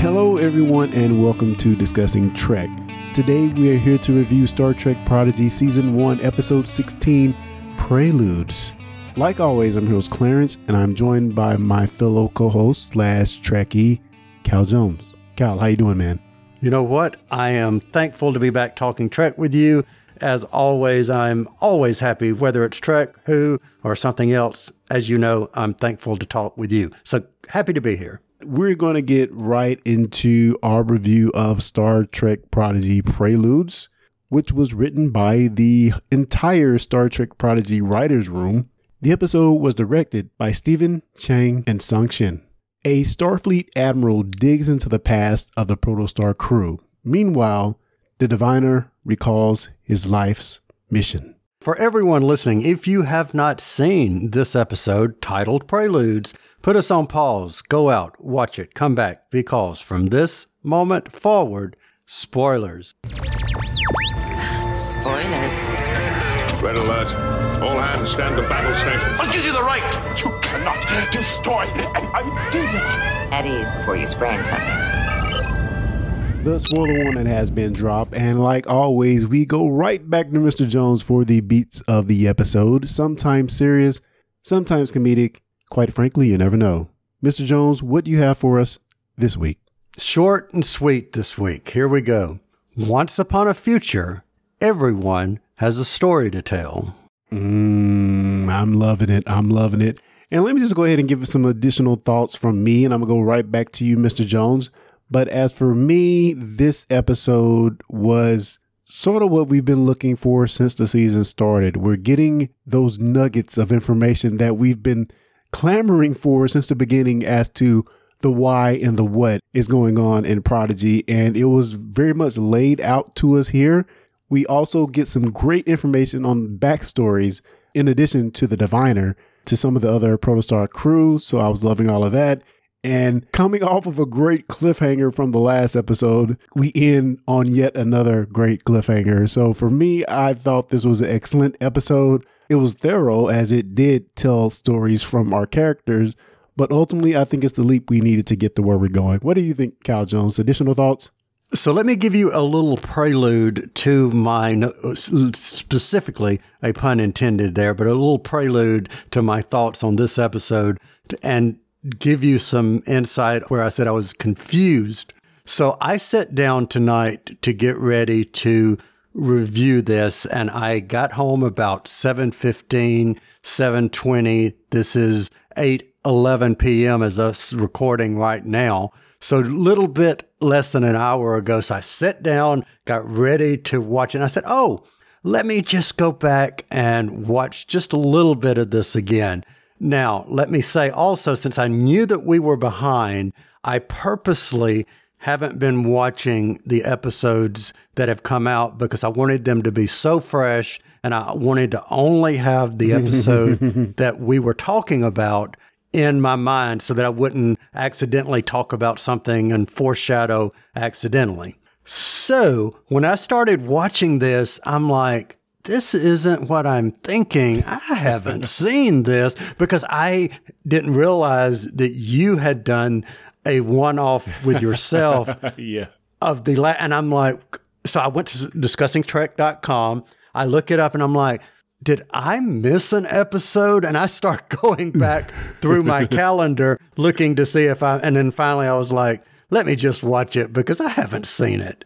Hello, everyone, and welcome to Discussing Trek. Today, we are here to review Star Trek Prodigy Season 1, Episode 16 Preludes. Like always, I'm your host Clarence, and I'm joined by my fellow co-host slash Trekkie, Cal Jones. Cal, how you doing, man? You know what? I am thankful to be back talking Trek with you. As always, I'm always happy, whether it's Trek, Who, or something else. As you know, I'm thankful to talk with you. So happy to be here. We're going to get right into our review of Star Trek Prodigy Preludes, which was written by the entire Star Trek Prodigy writers' room the episode was directed by Steve In Chang and Sung Shin. A Starfleet admiral digs into the past of the Protostar crew. Meanwhile, the diviner recalls his life's mission. For everyone listening, if you have not seen this episode titled Preludes, put us on pause, go out, watch it, come back, because from this moment forward, spoilers. Spoilers. Red alert. All hands stand to battle stations. What gives you the right? You cannot destroy an idea. At ease before you sprain something. The spoiler warning has been dropped, and like always, we go right back to Mr. Jones for the beats of the episode. Sometimes serious, sometimes comedic. Quite frankly, you never know. Mr. Jones, what do you have for us this week? Short and sweet this week. Here we go. Once upon a future, everyone has a story to tell. Mm, I'm loving it. I'm loving it. And let me just go ahead and give some additional thoughts from me, and I'm going to go right back to you, Mr. Jones. But as for me, this episode was sort of what we've been looking for since the season started. We're getting those nuggets of information that we've been clamoring for since the beginning as to the why and the what is going on in Prodigy. And it was very much laid out to us here. We also get some great information on backstories in addition to the diviner to some of the other Protostar crew. So I was loving all of that. And coming off of a great cliffhanger from the last episode, we end on yet another great cliffhanger. So for me, I thought this was an excellent episode. It was thorough as it did tell stories from our characters, but ultimately, I think it's the leap we needed to get to where we're going. What do you think, Cal Jones? Additional thoughts? So let me give you a little prelude to my, specifically a pun intended there, but a little prelude to my thoughts on this episode and give you some insight where I said I was confused. So I sat down tonight to get ready to review this and I got home about 7:15, 7:20. This is 8:11 p.m. as us recording right now. So a little bit less than an hour ago. So I sat down, got ready to watch. And I said, Oh, let me just go back and watch just a little bit of this again. Now, let me say also, since I knew that we were behind, I purposely haven't been watching the episodes that have come out because I wanted them to be so fresh and I wanted to only have the episode that we were talking about in my mind so that I wouldn't accidentally talk about something and foreshadow accidentally. So when I started watching this, I'm like, this isn't what I'm thinking. I haven't seen this because I didn't realize that you had done a one off with yourself. yeah. Of the, la- and I'm like, so I went to discussingtrek.com. I look it up and I'm like, did I miss an episode? And I start going back through my calendar looking to see if I, and then finally I was like, let me just watch it because I haven't seen it.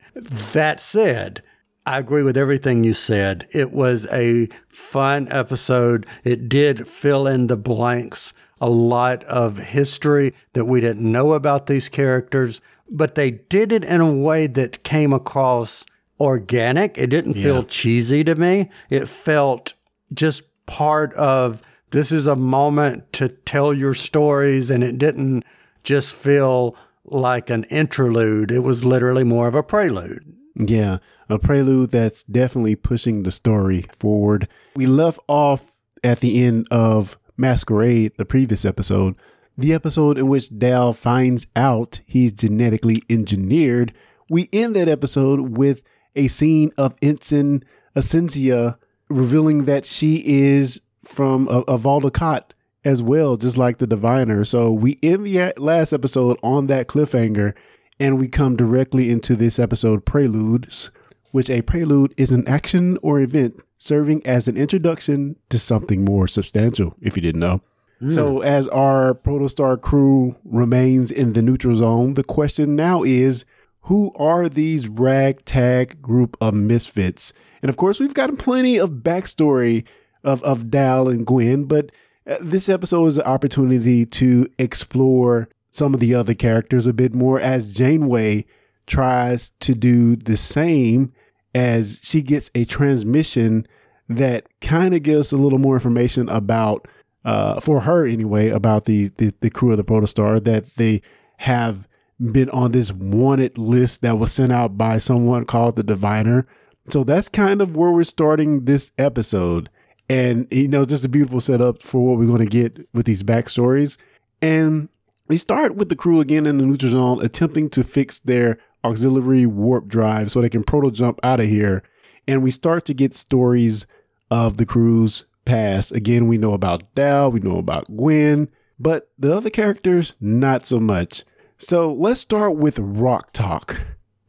That said, I agree with everything you said. It was a fun episode. It did fill in the blanks, a lot of history that we didn't know about these characters, but they did it in a way that came across organic. It didn't feel yeah. cheesy to me. It felt just part of this is a moment to tell your stories and it didn't just feel like an interlude. It was literally more of a prelude. Yeah, a prelude that's definitely pushing the story forward. We left off at the end of Masquerade, the previous episode, the episode in which Dal finds out he's genetically engineered. We end that episode with a scene of Ensign Asencia revealing that she is from uh, a, a Vau N'Akat as well, just like the diviner. So we end the uh, last episode on that cliffhanger, And we come directly into this episode preludes, which a prelude is an action or event serving as an introduction to something more substantial, if you didn't know. So, as our Protostar crew remains in the neutral zone, the question now is who are these ragtag group of misfits? And of course, we've gotten plenty of backstory of, of Dal and Gwen, but uh, this episode is an opportunity to explore some of the other characters a bit more as Janeway tries to do the same as she gets a transmission that kind of gives a little more information about uh, for her anyway, about the, the, the crew of the Protostar that they have been on this wanted list that was sent out by someone called the Diviner. So that's kind of where we're starting this episode. And, you know, just a beautiful setup for what we're going to get with these backstories. And we start with the crew again in the neutral zone attempting to fix their auxiliary warp drive so they can proto jump out of here. And we start to get stories of the crew's past. Again, we know about Dal, we know about Gwen, but the other characters, not so much. So let's start with Rok-Tahk,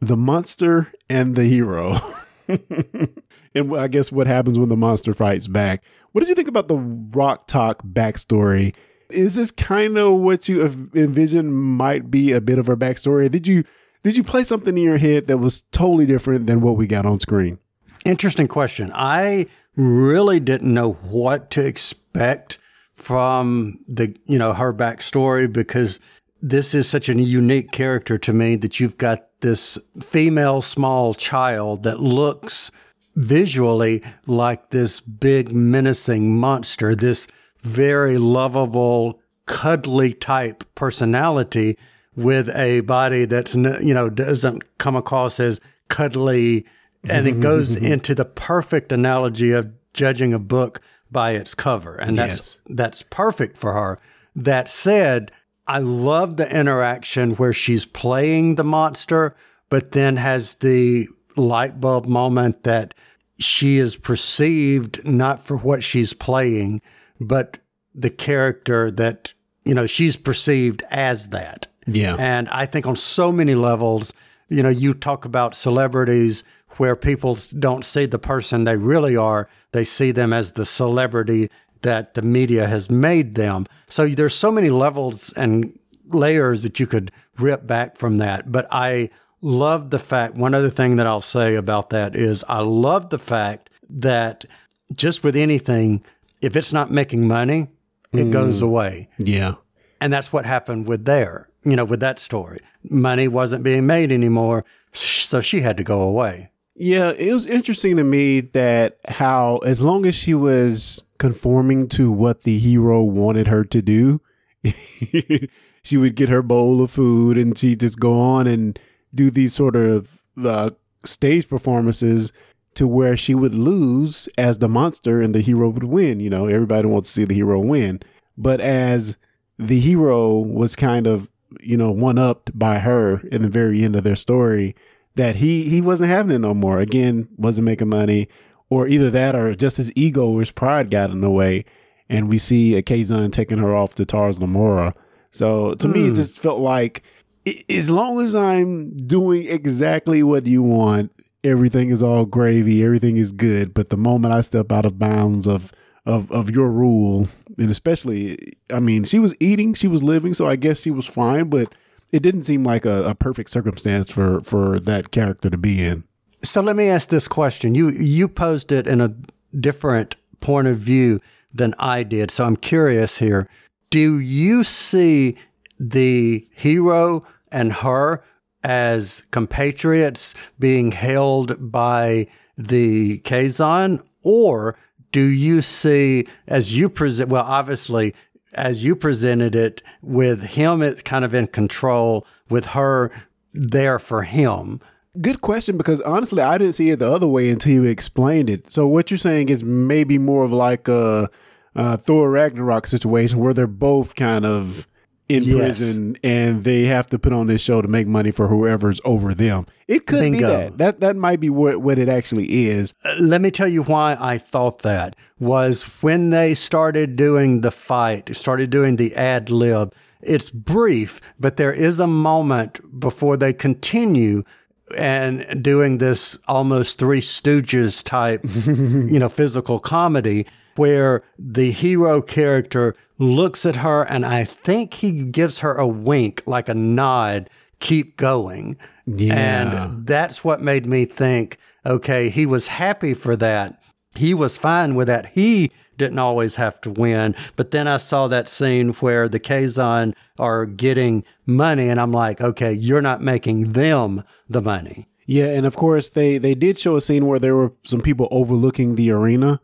the monster and the hero. and I guess what happens when the monster fights back. What did you think about the Rok-Tahk backstory? Is this kind of what you envision might be a bit of her backstory? Did you did you play something in your head that was totally different than what we got on screen? Interesting question. I really didn't know what to expect from the you know her backstory because this is such a unique character to me that you've got this female small child that looks visually like this big menacing monster, this very lovable, cuddly type personality with a body that's you know doesn't come across as cuddly and it goes into the perfect analogy of judging a book by its cover and that's Yes. that's perfect for her that said i love the interaction where she's playing the monster but then has the light bulb moment that she is perceived not for what she's playing but the character that you know she's perceived as that Yeah. and I think on so many levels, you know, you talk about celebrities where people don't see the person they really are, they see them as the celebrity that the media has made them. So there's so many levels and layers that you could rip back from that. But I love the fact, one other thing that I'll say about that is I love the fact that just with anything, if it's not making money, it mm. goes away. Yeah. And that's what happened with there, you know, with that story. Money wasn't being made anymore, so she had to go away. Yeah, it was interesting to me that how as long as she was conforming to what the hero wanted her to do, she would get her bowl of food and she'd just go on and do these sort of uh, stage performances to where she would lose as the monster and the hero would win. You know, everybody wants to see the hero win. But as the hero was kind of, you know, one upped by her in the very end of their story, that he he wasn't having it no more. Again, wasn't making money, or either that or just his ego or his pride got in the way. And we see a Kazon taking her off to Tars Lamora. So to me, it hmm. just felt like as long as I'm doing exactly what you want, everything is all gravy, everything is good. But the moment I step out of bounds of of of your rule, and especially, I mean, she was eating, she was living, so I guess she was fine. But it didn't seem like a, a perfect circumstance for for that character to be in. So let me ask this question. You you posed it in a different point of view than I did. So I'm curious here. Do you see the hero and her as compatriots being held by the Kazon or do you see as you present well obviously as you presented it with him it's kind of in control with her there for him Good question because honestly, I didn't see it the other way until you explained it. So what you're saying is maybe more of like a, a Thor Ragnarok situation where they're both kind of in Yes. prison and they have to put on this show to make money for whoever's over them. It could be that. That that might be what what it actually is. Uh, let me tell you why I thought that was when they started doing the fight, started doing the ad lib, it's brief, but there is a moment before they continue and doing this almost Three Stooges type, you know, physical comedy where the hero character looks at her and I think he gives her a wink, like a nod, keep going. Yeah. And that's what made me think, okay, he was happy for that. He was fine with that. He didn't always have to win. But then I saw that scene where the Kazon are getting money, and I'm like, okay, you're not making them the money. Yeah, and of course they they did show a scene where there were some people overlooking the arena.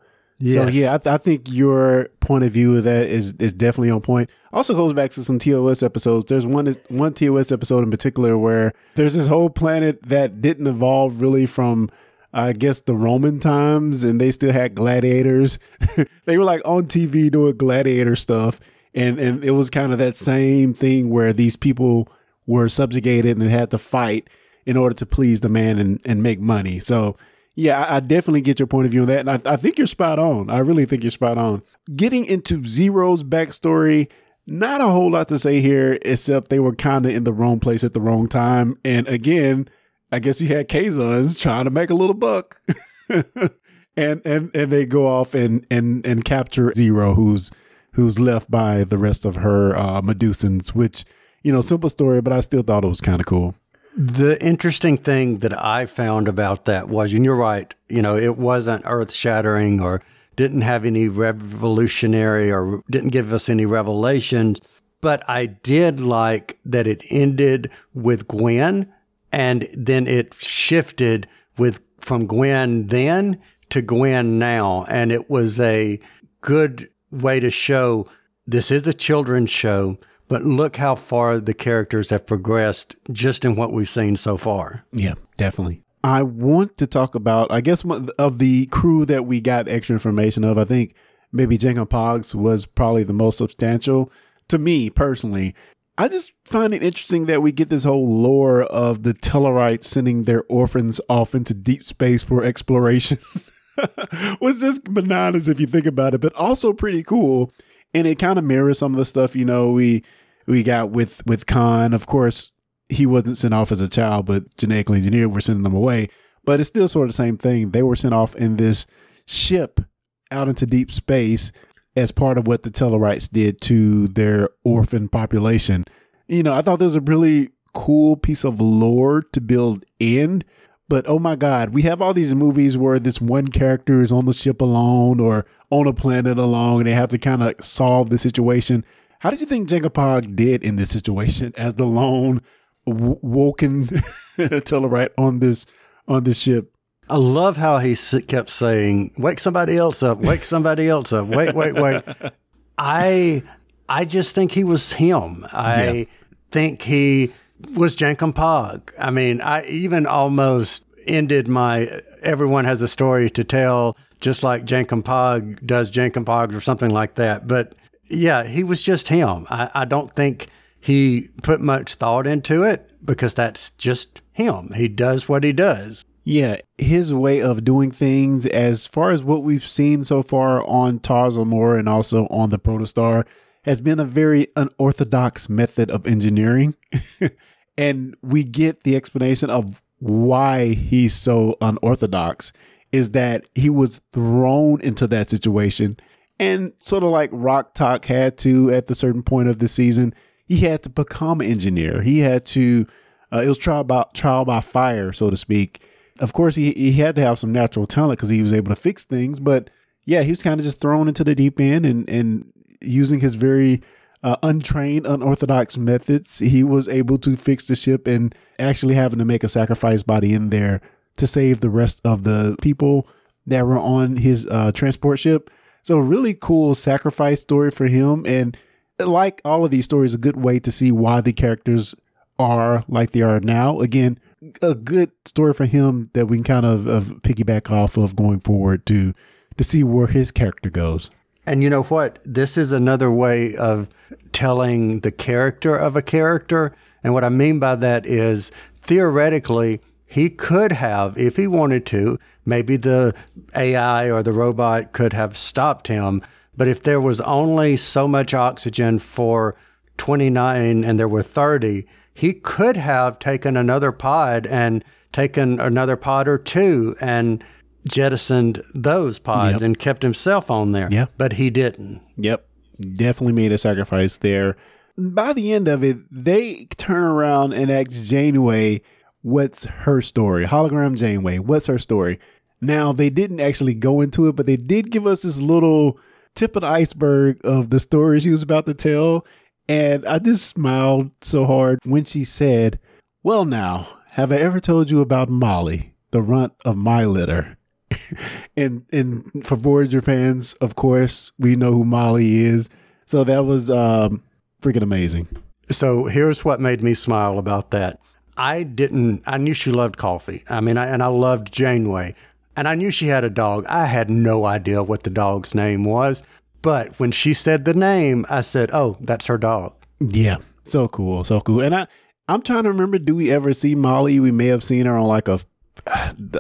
So yeah, I, th- I think your point of view of that is is definitely on point. Also goes back to some TOS episodes. There's one one TOS episode in particular where there's this whole planet that didn't evolve really from I guess the Roman times, and they still had gladiators. they were like on TV doing gladiator stuff, and and it was kind of that same thing where these people were subjugated and had to fight in order to please the man and, and make money. So yeah, I, definitely get your point of view on that. And I, I think you're spot on. I really think you're spot on. Getting into Zero's backstory, not a whole lot to say here, except they were kind of in the wrong place at the wrong time. And again, I guess you had Kazons trying to make a little buck. and and and they go off and and and capture Zero, who's who's left by the rest of her uh Medusans, which, you know, simple story, but I still thought it was kind of cool. The interesting thing that I found about that was, and you're right, you know, it wasn't earth shattering or didn't have any revolutionary or didn't give us any revelations, but I did like that it ended with Gwen and then it shifted with from Gwen then to Gwen now. And it was a good way to show this is a children's show, but look how far the characters have progressed just in what we've seen so far. Yeah, definitely. I want to talk about, I guess, of the crew that we got extra information of. I think maybe Jacob Pogs was probably the most substantial to me personally. I just find it interesting that we get this whole lore of the Tellarites sending their orphans off into deep space for exploration. was just bananas if you think about it, but also pretty cool. And it kind of mirrors some of the stuff you know we we got with with Khan. Of course, he wasn't sent off as a child, but genetically engineered, we're sending them away. But it's still sort of the same thing. They were sent off in this ship out into deep space as part of what the Tellarites did to their orphan population. You know, I thought there was a really cool piece of lore to build in. But oh my God, we have all these movies where this one character is on the ship alone or on a planet alone and they have to kind of solve the situation. How did you think Jagapog did in this situation as the lone w- woken Tellarite on this on this ship? I love how he s- kept saying, "Wake somebody else up! Wake somebody else up! Wait, wait, wait!" I, I just think he was him. I Yeah. think he was Jankom Pog. I mean, I even almost ended my "Everyone has a story to tell," just like Jankom Pog does Jankom Pog or something like that. But yeah, he was just him. I, I don't think he put much thought into it because that's just him. He does what he does. Yeah, his way of doing things, as far as what we've seen so far on Tars Lamora and also on the Protostar, has been a very unorthodox method of engineering. and we get the explanation of why he's so unorthodox is that he was thrown into that situation. And sort of like Rok-Tahk had to at the certain point of the season, he had to become an engineer. He had to, uh, it was trial by, trial by fire, so to speak of course he he had to have some natural talent because he was able to fix things but yeah he was kind of just thrown into the deep end and and using his very uh, untrained unorthodox methods he was able to fix the ship and actually having to make a sacrifice body in there to save the rest of the people that were on his uh, transport ship so really cool sacrifice story for him and like all of these stories a good way to see why the characters are like they are now again a good story for him that we can kind of, of piggyback off of going forward to to see where his character goes. And you know what? This is another way of telling the character of a character. And what I mean by that is theoretically, he could have, if he wanted to, maybe the AI or the robot could have stopped him. But if there was only so much oxygen for 29 and there were 30, he could have taken another pod and taken another pod or two and jettisoned those pods Yep. and kept himself on there. Yeah. But he didn't. Yep. Definitely made a sacrifice there. By the end of it, they turn around and ask Janeway what's her story. Hologram Janeway, what's her story? Now, they didn't actually go into it, but they did give us this little tip of the iceberg of the story she was about to tell. And I just smiled so hard when she said, Well, now, have I ever told you about Molly, the runt of my litter? and and for Voyager fans, of course, we know who Molly is. So that was um, freaking amazing. So here's what made me smile about that. I didn't, I knew she loved coffee. I mean, I, and I loved Janeway. And I knew she had a dog. I had no idea what the dog's name was. But when she said the name, I said, oh, that's her dog. Yeah, so cool, so cool. And I I'm trying to remember, do we ever see Molly? We may have seen her on like a,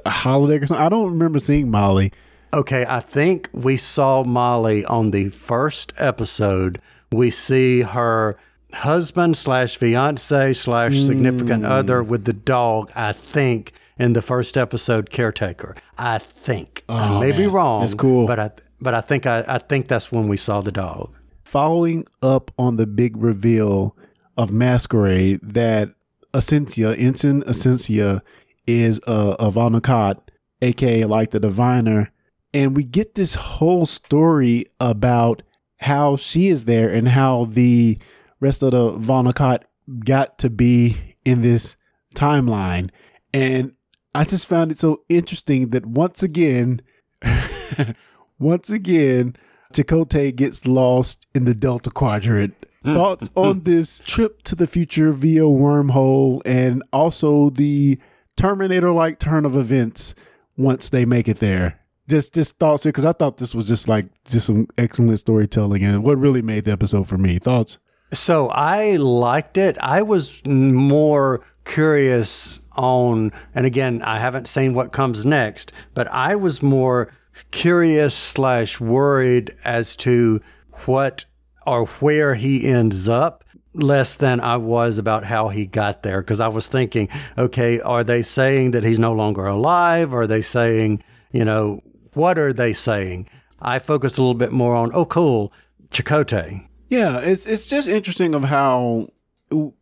a holiday or something. I don't remember seeing Molly. Okay, I think we saw Molly on the first episode. We see her husband slash fiance slash significant hmm. other with the dog, I think, in the first episode, caretaker. I think. I Oh, may be wrong. That's cool. But I but I think I, I think that's when we saw the dog. Following up on the big reveal of Masquerade that Asencia, Ensign Asencia, is uh, a Vau N'Akat, aka like the diviner. And we get this whole story about how she is there and how the rest of the Vau N'Akat got to be in this timeline. And I just found it so interesting that once again, once again, Chakotay gets lost in the Delta Quadrant. Hmm. Thoughts on this trip to the future via wormhole and also the Terminator like turn of events once they make it there? Just just thoughts here because I thought this was just like just some excellent storytelling and what really made the episode for me. Thoughts? So I liked it. I was more curious on, and again, I haven't seen what comes next, but I was more curious slash worried as to what or where he ends up less than I was about how he got there. Because I was thinking, okay, are they saying that he's no longer alive? Are they saying, you know, what are they saying? I focused a little bit more on, oh, cool, Chakotay. Yeah, it's it's just interesting of how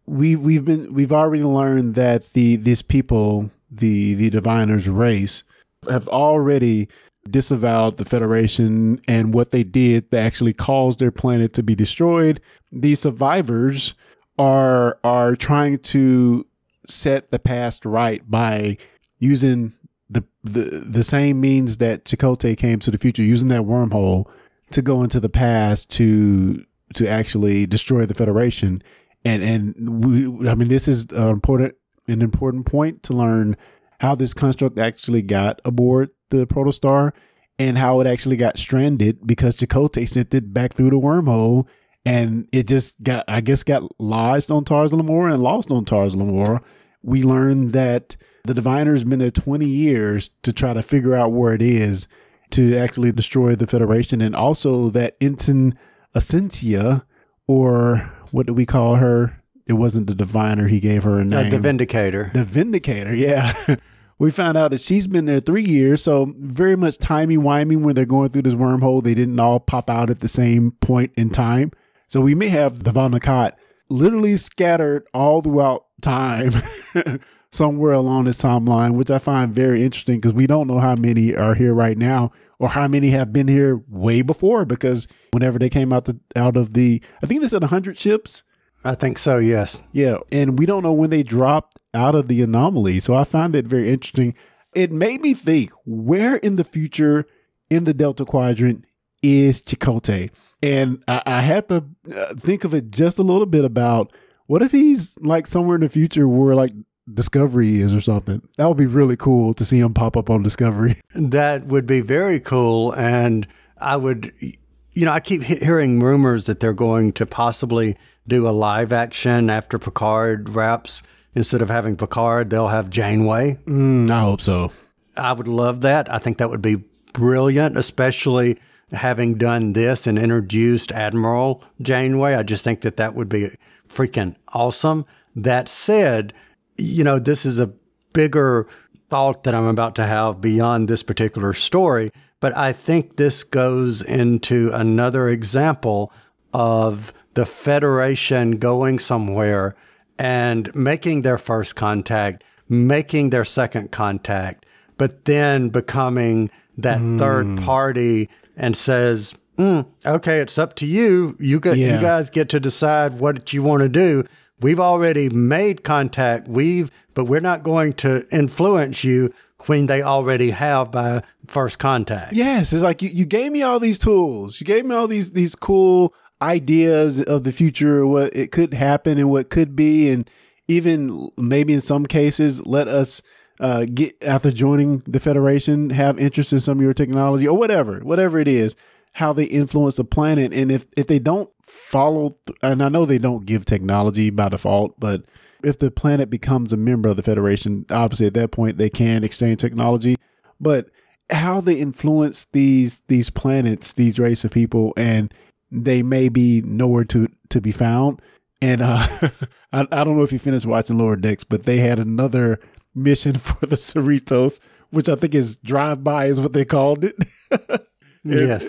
we we've been we've already learned that the these people the the diviners race have already disavowed the Federation and what they did that actually caused their planet to be destroyed. These survivors are are trying to set the past right by using the the, the same means that Chakotay came to the future, using that wormhole to go into the past to to actually destroy the Federation. And and we, I mean, this is an important an important point to learn how this construct actually got aboard the protostar and how it actually got stranded because Chakotay sent it back through the wormhole and it just got I guess got lodged on Tars Lamora and lost on Tars Lamora. We learned that the diviner's been there 20 years to try to figure out where it is to actually destroy the Federation and also that Ensign Asencia or what do we call her? It wasn't the diviner, he gave her a Uh, name. the Vindicator. The Vindicator, yeah. we found out that she's been there three years, so very much timey wimey when they're going through this wormhole. They didn't all pop out at the same point in time. So we may have the Vau N'Akat literally scattered all throughout time somewhere along this timeline, which I find very interesting because we don't know how many are here right now or how many have been here way before because whenever they came out the out of the I think they said 100 ships I think so, yes. yeah, and we don't know when they dropped out of the anomaly. So I find that very interesting. It made me think where in the future in the Delta Quadrant is Chakotay? And I, I had to uh, think of it just a little bit about what if he's like somewhere in the future where like Discovery is or something. That would be really cool to see him pop up on Discovery. That would be very cool. And I would, you know, I keep hearing rumors that they're going to possibly do a live action after Picard wraps. Instead of having Picard, they'll have Janeway. Mm, I hope so. I would love that. I think that would be brilliant, especially having done this and introduced Admiral Janeway. I just think that that would be freaking awesome. That said, you know, this is a bigger thought that I'm about to have beyond this particular story, but I think this goes into another example of the Federation going somewhere and making their first contact, making their second contact, but then becoming that Hmm. third party and says, "Mm, "Okay, it's up to you. You got, Yeah. you guys get to decide what you want to do. We've already made contact. We've, but we're not going to influence you when they already have by first contact." Yes, it's like you, you gave me all these tools. You gave me all these these cool ideas of the future, what it could happen and what could be, and even maybe in some cases let us uh, get after joining the federation have interest in some of your technology or whatever, whatever it is, how they influence the planet, and if if they don't follow, th- and I know they don't give technology by default, but if the planet becomes a member of the federation, obviously at that point they can exchange technology, but how they influence these these planets, these race of people, and they may be nowhere to to be found. And uh, I, I don't know if you finished watching Lower Decks, but they had another mission for the Cerritos, which I think is drive by, is what they called it. Yes.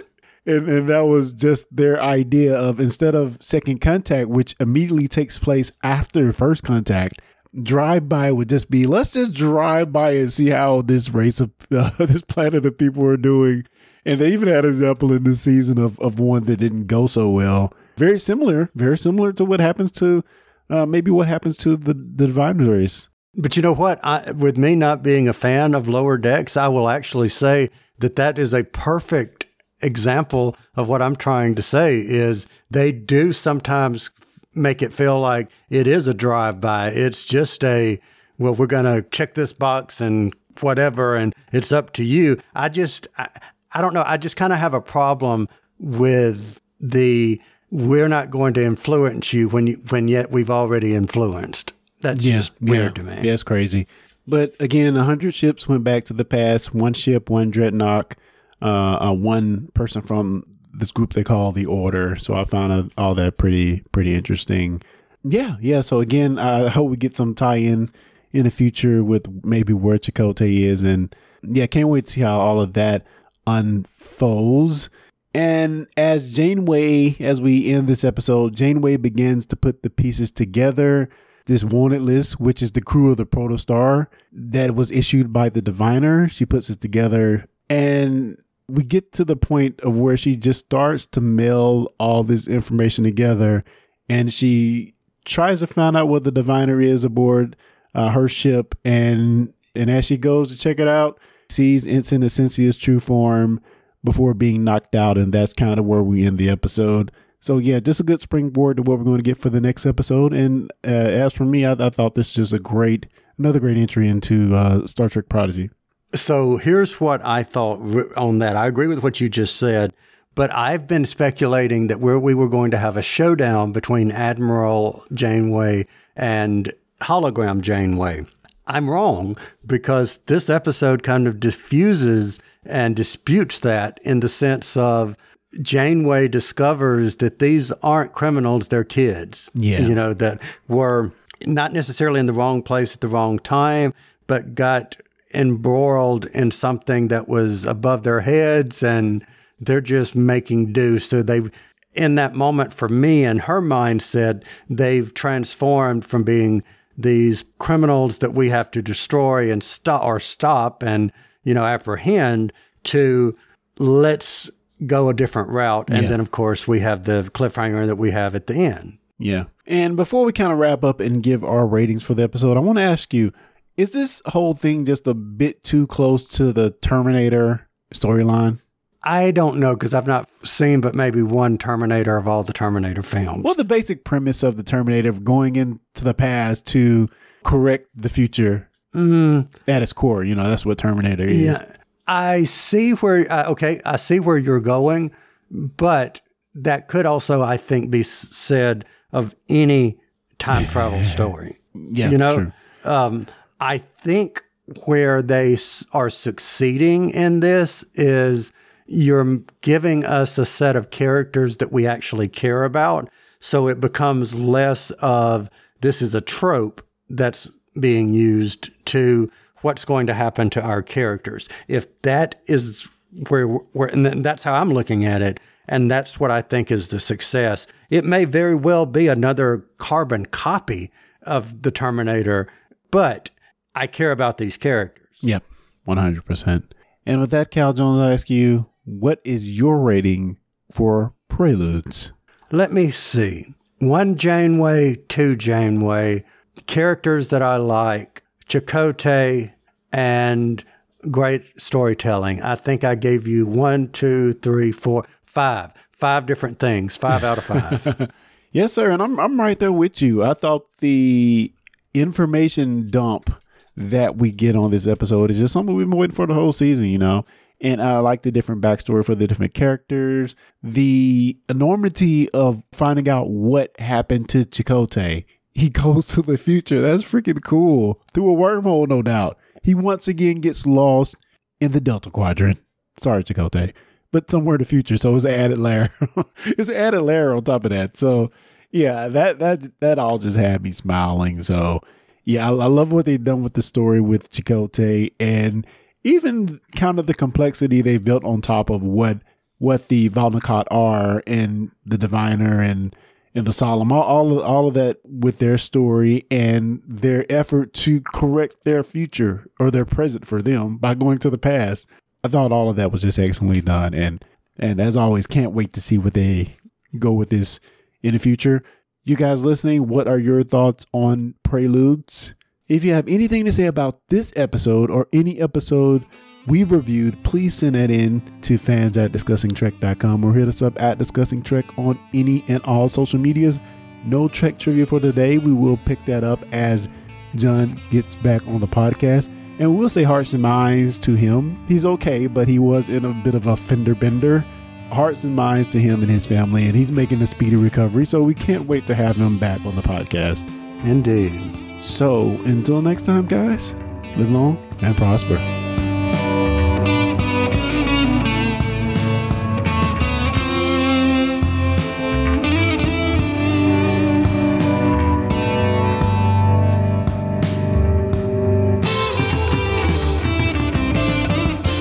And, and that was just their idea of instead of second contact, which immediately takes place after first contact, drive by would just be let's just drive by and see how this race of uh, this planet of people are doing. And they even had an example in this season of, of one that didn't go so well. Very similar, very similar to what happens to uh, maybe what happens to the, the Diviners race. But you know what? I, with me not being a fan of lower decks, I will actually say that that is a perfect example of what I'm trying to say is they do sometimes make it feel like it is a drive by. It's just a, well, we're going to check this box and whatever, and it's up to you. I just, I, I don't know. I just kind of have a problem with the, we're not going to influence you when you, when yet we've already influenced. That's just weird to me. Yeah, it's crazy. But again, a hundred ships went back to the past. One ship, one dreadnought, uh, uh, one person from this group they call the Order. So I found all that pretty pretty interesting. Yeah, yeah. So again, I hope we get some tie in in the future with maybe where Chakotay is, and yeah, can't wait to see how all of that unfolds. And as Janeway, as we end this episode, Janeway begins to put the pieces together. This wanted list, which is the crew of the Protostar that was issued by the Diviner, she puts it together. And we get to the point of where she just starts to mail all this information together. And she tries to find out what the Diviner is aboard uh, her ship. And and as she goes to check it out, sees Ensign Asencia's true form before being knocked out, and that's kind of where we end the episode. So yeah, just a good springboard to what we're going to get for the next episode. And uh, as for me, I, I thought this is just a great, another great entry into uh, Star Trek Prodigy. So here's what I thought on that. I agree with what you just said, but I've been speculating that where we were going to have a showdown between Admiral Janeway and Hologram Janeway. I'm wrong because this episode kind of diffuses and disputes that in the sense of Janeway discovers that these aren't criminals, they're kids. Yeah. You know, that were not necessarily in the wrong place at the wrong time, but got embroiled in something that was above their heads and they're just making do. So they in that moment for me and her mindset, they've transformed from being these criminals that we have to destroy and stop or stop and, you know, apprehend to let's go a different route. And Yeah. then of course we have the cliffhanger that we have at the end. Yeah. And before we kind of wrap up and give our ratings for the episode, I want to ask you is this whole thing just a bit too close to the Terminator storyline? I don't know because I've not seen but maybe one Terminator of all the Terminator films. Well, the basic premise of the Terminator of going into the past to correct the future at its core, you know, that's what Terminator is. yeah, I see where. Uh, okay, I see where you're going, but that could also, I think, be said of any time travel story. Yeah, you know, um, I think where they are succeeding in this is you're giving us a set of characters that we actually care about. So it becomes less of this is a trope that's being used to what's going to happen to our characters. If that is where, where and that's how I'm looking at it, and that's what I think is the success. It may very well be another carbon copy of the Terminator, but I care about these characters. Yep, 100%. And with that, Cal Jones, I ask you, what is your rating for Preludes? Let me see. One Janeway, two Janeway, characters that I like, Chakotay and great storytelling. I think I gave you one, two, three, four, five, five different things, five out of five. yes, sir. And I'm, I'm right there with you. I thought the information dump that we get on this episode is just something we've been waiting for the whole season, you know? And I like the different backstory for the different characters, the enormity of finding out what happened to Chakotay. He goes to the future. That's freaking cool. Through a wormhole, no doubt. He once again gets lost in the Delta Quadrant. Sorry, Chakotay, but somewhere in the future. So it's an added layer. it's an added layer on top of that. So yeah, that that that all just had me smiling. So yeah, I, I love what they've done with the story with Chakotay and even kind of the complexity they've built on top of what what the Vau N'Akat are and the Diviner and and the Solum, all, all of all of that with their story and their effort to correct their future or their present for them by going to the past. I thought all of that was just excellently done, and and as always, can't wait to see what they go with this in the future. You guys listening, what are your thoughts on Preludes? If you have anything to say about this episode or any episode we've reviewed, please send that in to fans at discussingtrek.com or hit us up at Discussing Trek on any and all social medias. No Trek trivia for today. We will pick that up as John gets back on the podcast. And we'll say hearts and minds to him. He's okay, but he was in a bit of a fender bender. Hearts and minds to him and his family, and he's making a speedy recovery. So we can't wait to have him back on the podcast. Indeed. So until next time, guys, live long and prosper.